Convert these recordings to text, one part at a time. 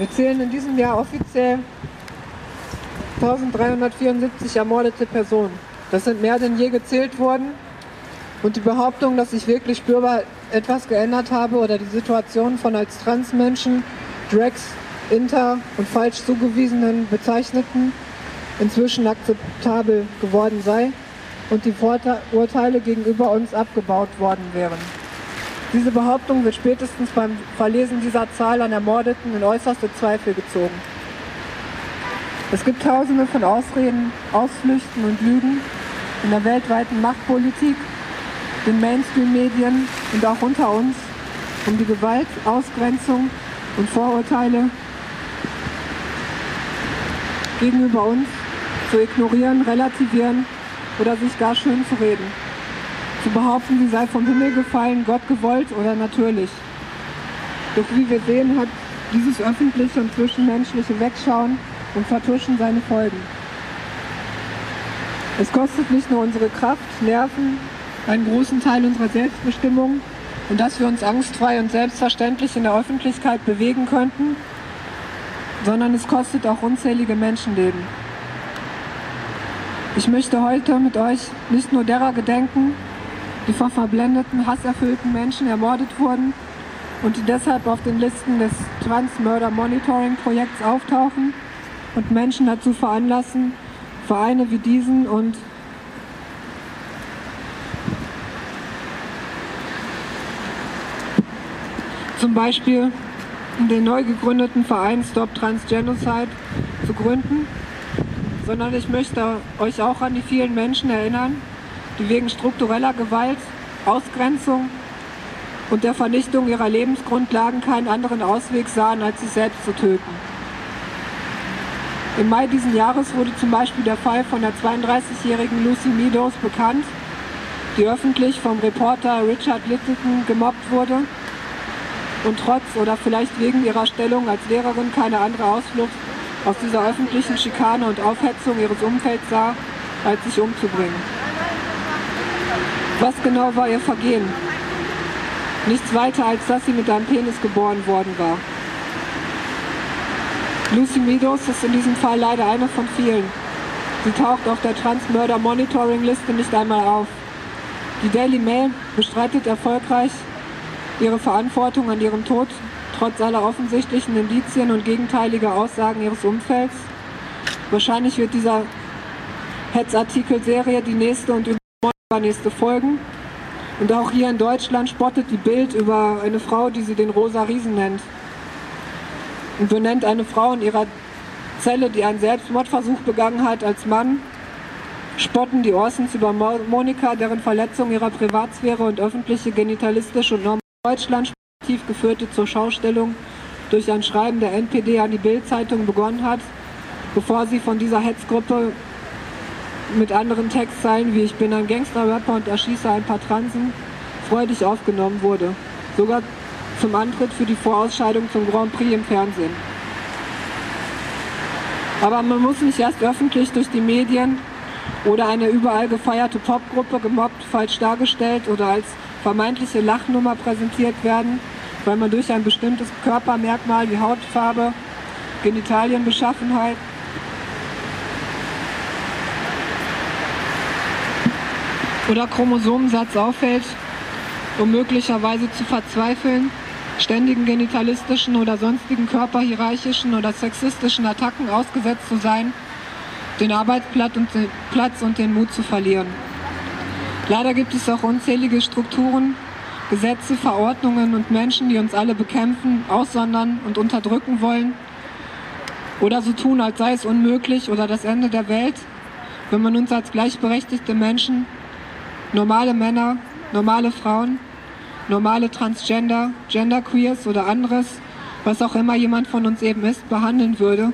Wir zählen in diesem Jahr offiziell 1374 ermordete Personen. Das sind mehr denn je gezählt worden. Und die Behauptung, dass ich wirklich spürbar etwas geändert habe oder die Situation von als Transmenschen, Drags, Inter und falsch zugewiesenen Bezeichneten inzwischen akzeptabel geworden sei und die Urteile gegenüber uns abgebaut worden wären. Diese Behauptung wird spätestens beim Verlesen dieser Zahl an Ermordeten in äußerste Zweifel gezogen. Es gibt tausende von Ausreden, Ausflüchten und Lügen in der weltweiten Machtpolitik, den Mainstream-Medien und auch unter uns, um die Gewalt, Ausgrenzung und Vorurteile gegenüber uns zu ignorieren, relativieren oder sich gar schön zu reden. Zu behaupten, sie sei vom Himmel gefallen, Gott gewollt oder natürlich. Doch wie wir sehen, hat dieses öffentliche und zwischenmenschliche Wegschauen und Vertuschen seine Folgen. Es kostet nicht nur unsere Kraft, Nerven, einen großen Teil unserer Selbstbestimmung und dass wir uns angstfrei und selbstverständlich in der Öffentlichkeit bewegen könnten, sondern es kostet auch unzählige Menschenleben. Ich möchte heute mit euch nicht nur derer gedenken, die vor verblendeten, hasserfüllten Menschen ermordet wurden und die deshalb auf den Listen des Trans Murder Monitoring Projekts auftauchen und Menschen dazu veranlassen, Vereine wie diesen und zum Beispiel den neu gegründeten Verein Stop Transgenocide zu gründen, sondern ich möchte euch auch an die vielen Menschen erinnern, die wegen struktureller Gewalt, Ausgrenzung und der Vernichtung ihrer Lebensgrundlagen keinen anderen Ausweg sahen, als sich selbst zu töten. Im Mai diesen Jahres wurde zum Beispiel der Fall von der 32-jährigen Lucy Meadows bekannt, die öffentlich vom Reporter Richard Littleton gemobbt wurde und trotz oder vielleicht wegen ihrer Stellung als Lehrerin keine andere Ausflucht aus dieser öffentlichen Schikane und Aufhetzung ihres Umfelds sah, als sich umzubringen. Was genau war ihr Vergehen? Nichts weiter, als dass sie mit einem Penis geboren worden war. Lucy Meadows ist in diesem Fall leider eine von vielen. Sie taucht auf der Transmurder Monitoring Liste nicht einmal auf. Die Daily Mail bestreitet erfolgreich ihre Verantwortung an ihrem Tod trotz aller offensichtlichen Indizien und gegenteiliger Aussagen ihres Umfelds. Wahrscheinlich wird dieser Hetzartikelserie die nächste und übernächste folgen. Und auch hier in Deutschland spottet die Bild über eine Frau, die sie den Rosa Riesen nennt. Und benennt eine Frau in ihrer Zelle, die einen Selbstmordversuch begangen hat, als Mann. Spotten die Orsons über Monika, deren Verletzung ihrer Privatsphäre und öffentliche genitalistische und Deutschland tief geführte zur Schaustellung durch ein Schreiben der NPD an die Bild-Zeitung begonnen hat, bevor sie von dieser Hetzgruppe mit anderen Textzeilen wie Ich bin ein Gangster-Rapper und erschieße ein paar Transen freudig aufgenommen wurde. Sogar zum Antritt für die Vorausscheidung zum Grand Prix im Fernsehen. Aber man muss nicht erst öffentlich durch die Medien oder eine überall gefeierte Popgruppe gemobbt, falsch dargestellt oder als vermeintliche Lachnummer präsentiert werden, weil man durch ein bestimmtes Körpermerkmal wie Hautfarbe, Genitalienbeschaffenheit oder Chromosomensatz auffällt, um möglicherweise zu verzweifeln, ständigen genitalistischen oder sonstigen körperhierarchischen oder sexistischen Attacken ausgesetzt zu sein, den Arbeitsplatz und den Mut zu verlieren. Leider gibt es auch unzählige Strukturen, Gesetze, Verordnungen und Menschen, die uns alle bekämpfen, aussondern und unterdrücken wollen oder so tun, als sei es unmöglich oder das Ende der Welt, wenn man uns als gleichberechtigte Menschen, normale Männer, normale Frauen, normale Transgender, Genderqueers oder anderes, was auch immer jemand von uns eben ist, behandeln würde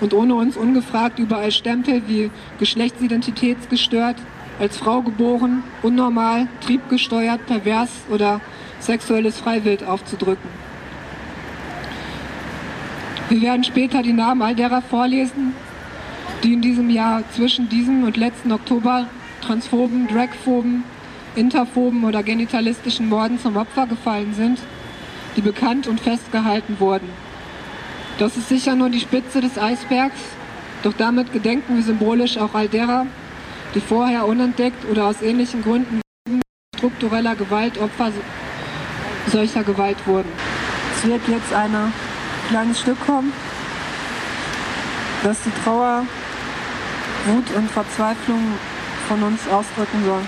und ohne uns ungefragt überall Stempel wie geschlechtsidentitätsgestört, als Frau geboren, unnormal, triebgesteuert, pervers oder sexuelles Freiwild aufzudrücken. Wir werden später die Namen all derer vorlesen, die in diesem Jahr zwischen diesem und letzten Oktober transphoben, dragphoben, interphoben oder genitalistischen Morden zum Opfer gefallen sind, die bekannt und festgehalten wurden. Das ist sicher nur die Spitze des Eisbergs, doch damit gedenken wir symbolisch auch all derer, die vorher unentdeckt oder aus ähnlichen Gründen struktureller Gewalt Opfer solcher Gewalt wurden. Es wird jetzt ein kleines Stück kommen, das die Trauer, Wut und Verzweiflung von uns ausdrücken soll.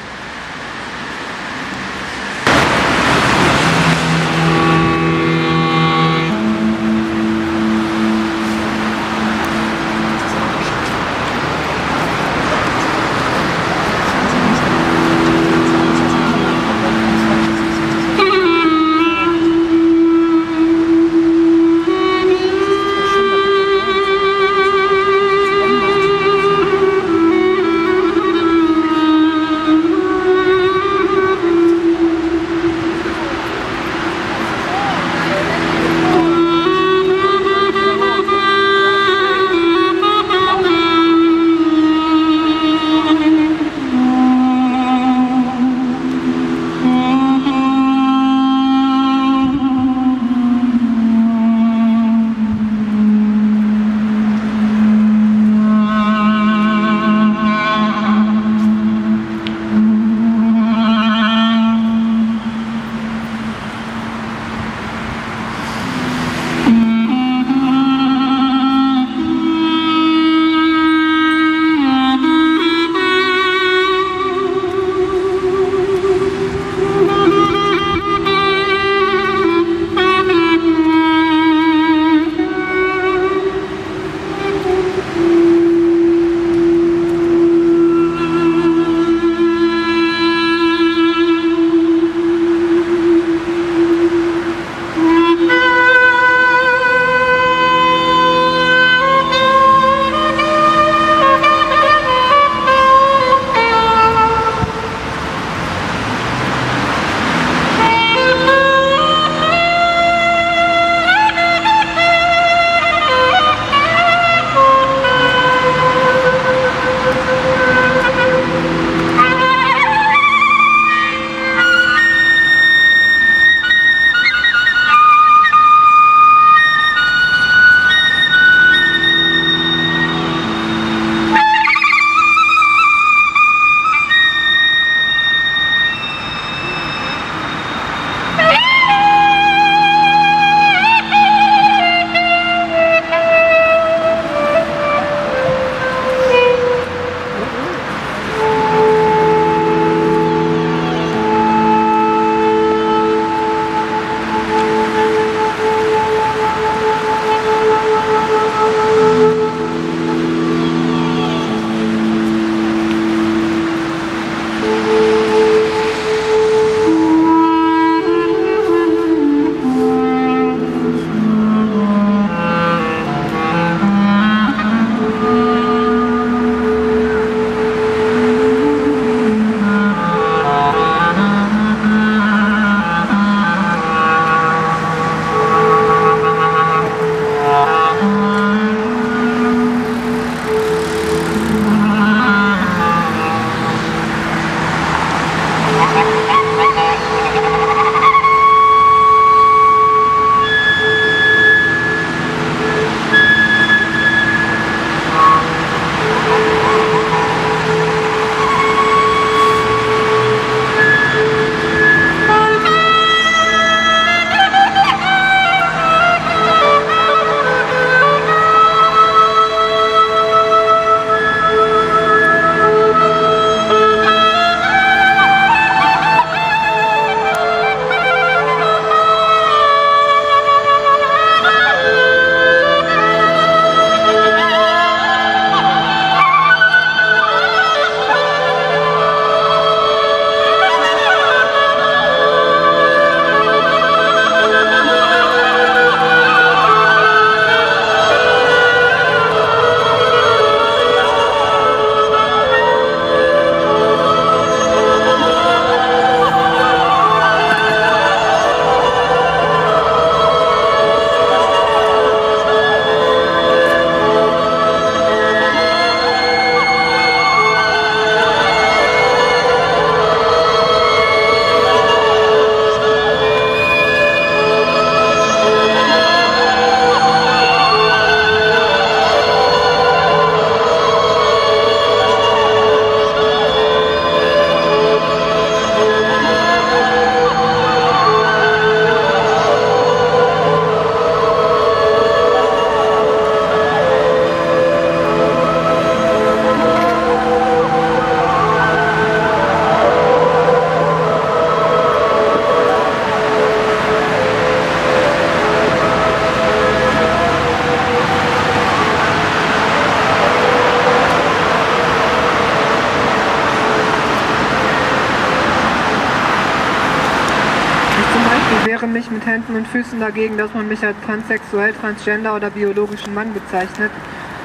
Mit Händen und Füßen dagegen, dass man mich als transsexuell, transgender oder biologischen Mann bezeichnet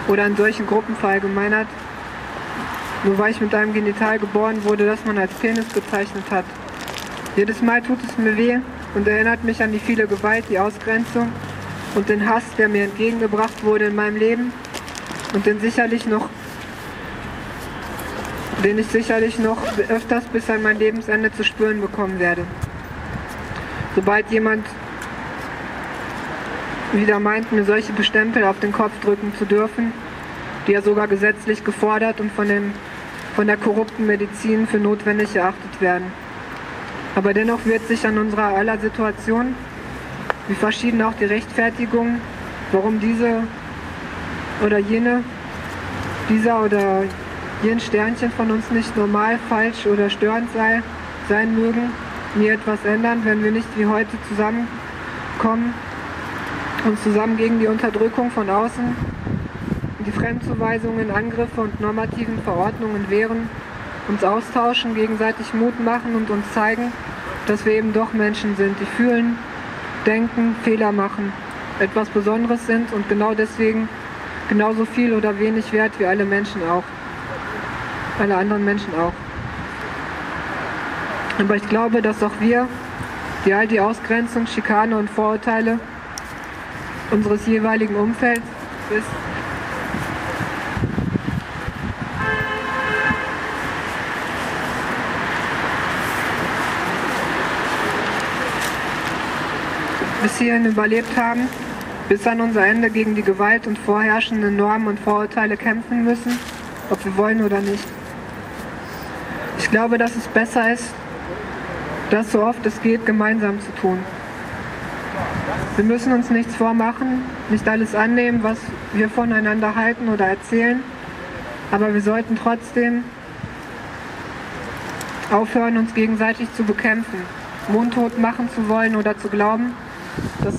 oder in solchen Gruppen verallgemeinert, nur weil ich mit einem Genital geboren wurde, das man als Penis bezeichnet hat. Jedes Mal tut es mir weh und erinnert mich an die viele Gewalt, die Ausgrenzung und den Hass, der mir entgegengebracht wurde in meinem Leben und den sicherlich noch den ich sicherlich noch öfters bis an mein Lebensende zu spüren bekommen werde. Sobald jemand wieder meint, mir solche Bestempel auf den Kopf drücken zu dürfen, die ja sogar gesetzlich gefordert und von, dem, von der korrupten Medizin für notwendig erachtet werden. Aber dennoch wird sich an unserer aller Situation, wie verschieden auch die Rechtfertigung, warum diese oder jene, dieser oder jen Sternchen von uns nicht normal, falsch oder störend sei, sein mögen, nie etwas ändern, wenn wir nicht wie heute zusammenkommen und zusammen gegen die Unterdrückung von außen, die Fremdzuweisungen, Angriffe und normativen Verordnungen wehren, uns austauschen, gegenseitig Mut machen und uns zeigen, dass wir eben doch Menschen sind, die fühlen, denken, Fehler machen, etwas Besonderes sind und genau deswegen genauso viel oder wenig wert wie alle Menschen auch. Alle anderen Menschen auch. Aber ich glaube, dass auch wir, die all die Ausgrenzung, Schikane und Vorurteile unseres jeweiligen Umfelds bis bis hierhin überlebt haben, bis an unser Ende gegen die Gewalt und vorherrschenden Normen und Vorurteile kämpfen müssen, ob wir wollen oder nicht. Ich glaube, dass es besser ist, das so oft es geht gemeinsam zu tun. Wir müssen uns nichts vormachen, nicht alles annehmen, was wir voneinander halten oder erzählen, aber wir sollten trotzdem aufhören, uns gegenseitig zu bekämpfen, mundtot machen zu wollen oder zu glauben, dass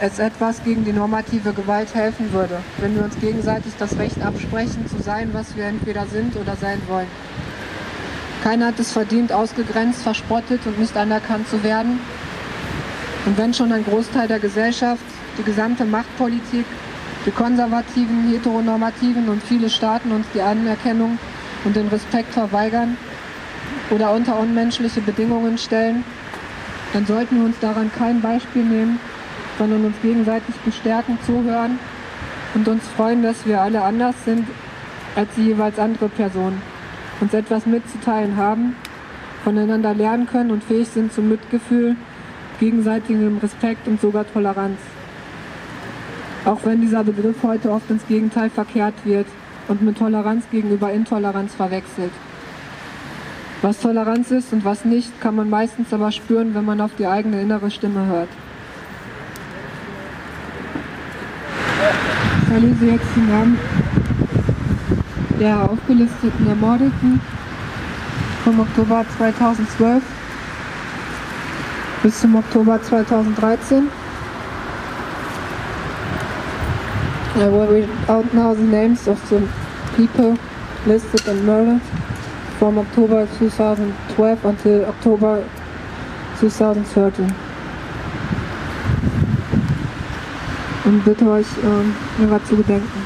es etwas gegen die normative Gewalt helfen würde, wenn wir uns gegenseitig das Recht absprechen, zu sein, was wir entweder sind oder sein wollen. Keiner hat es verdient, ausgegrenzt, verspottet und nicht anerkannt zu werden. Und wenn schon ein Großteil der Gesellschaft, die gesamte Machtpolitik, die konservativen, heteronormativen und viele Staaten uns die Anerkennung und den Respekt verweigern oder unter unmenschliche Bedingungen stellen, dann sollten wir uns daran kein Beispiel nehmen, sondern uns gegenseitig bestärken, zuhören und uns freuen, dass wir alle anders sind als die jeweils andere Person, uns etwas mitzuteilen haben, voneinander lernen können und fähig sind zum Mitgefühl, gegenseitigem Respekt und sogar Toleranz. Auch wenn dieser Begriff heute oft ins Gegenteil verkehrt wird und mit Toleranz gegenüber Intoleranz verwechselt. Was Toleranz ist und was nicht, kann man meistens aber spüren, wenn man auf die eigene innere Stimme hört. Ich verlese jetzt die Namen der aufgelisteten Ermordeten vom Oktober 2012 bis zum Oktober 2013. I will read out now the names of the people listed and murdered from October 2012 until October 2013. Und bitte euch ähm, ihrer zu gedenken.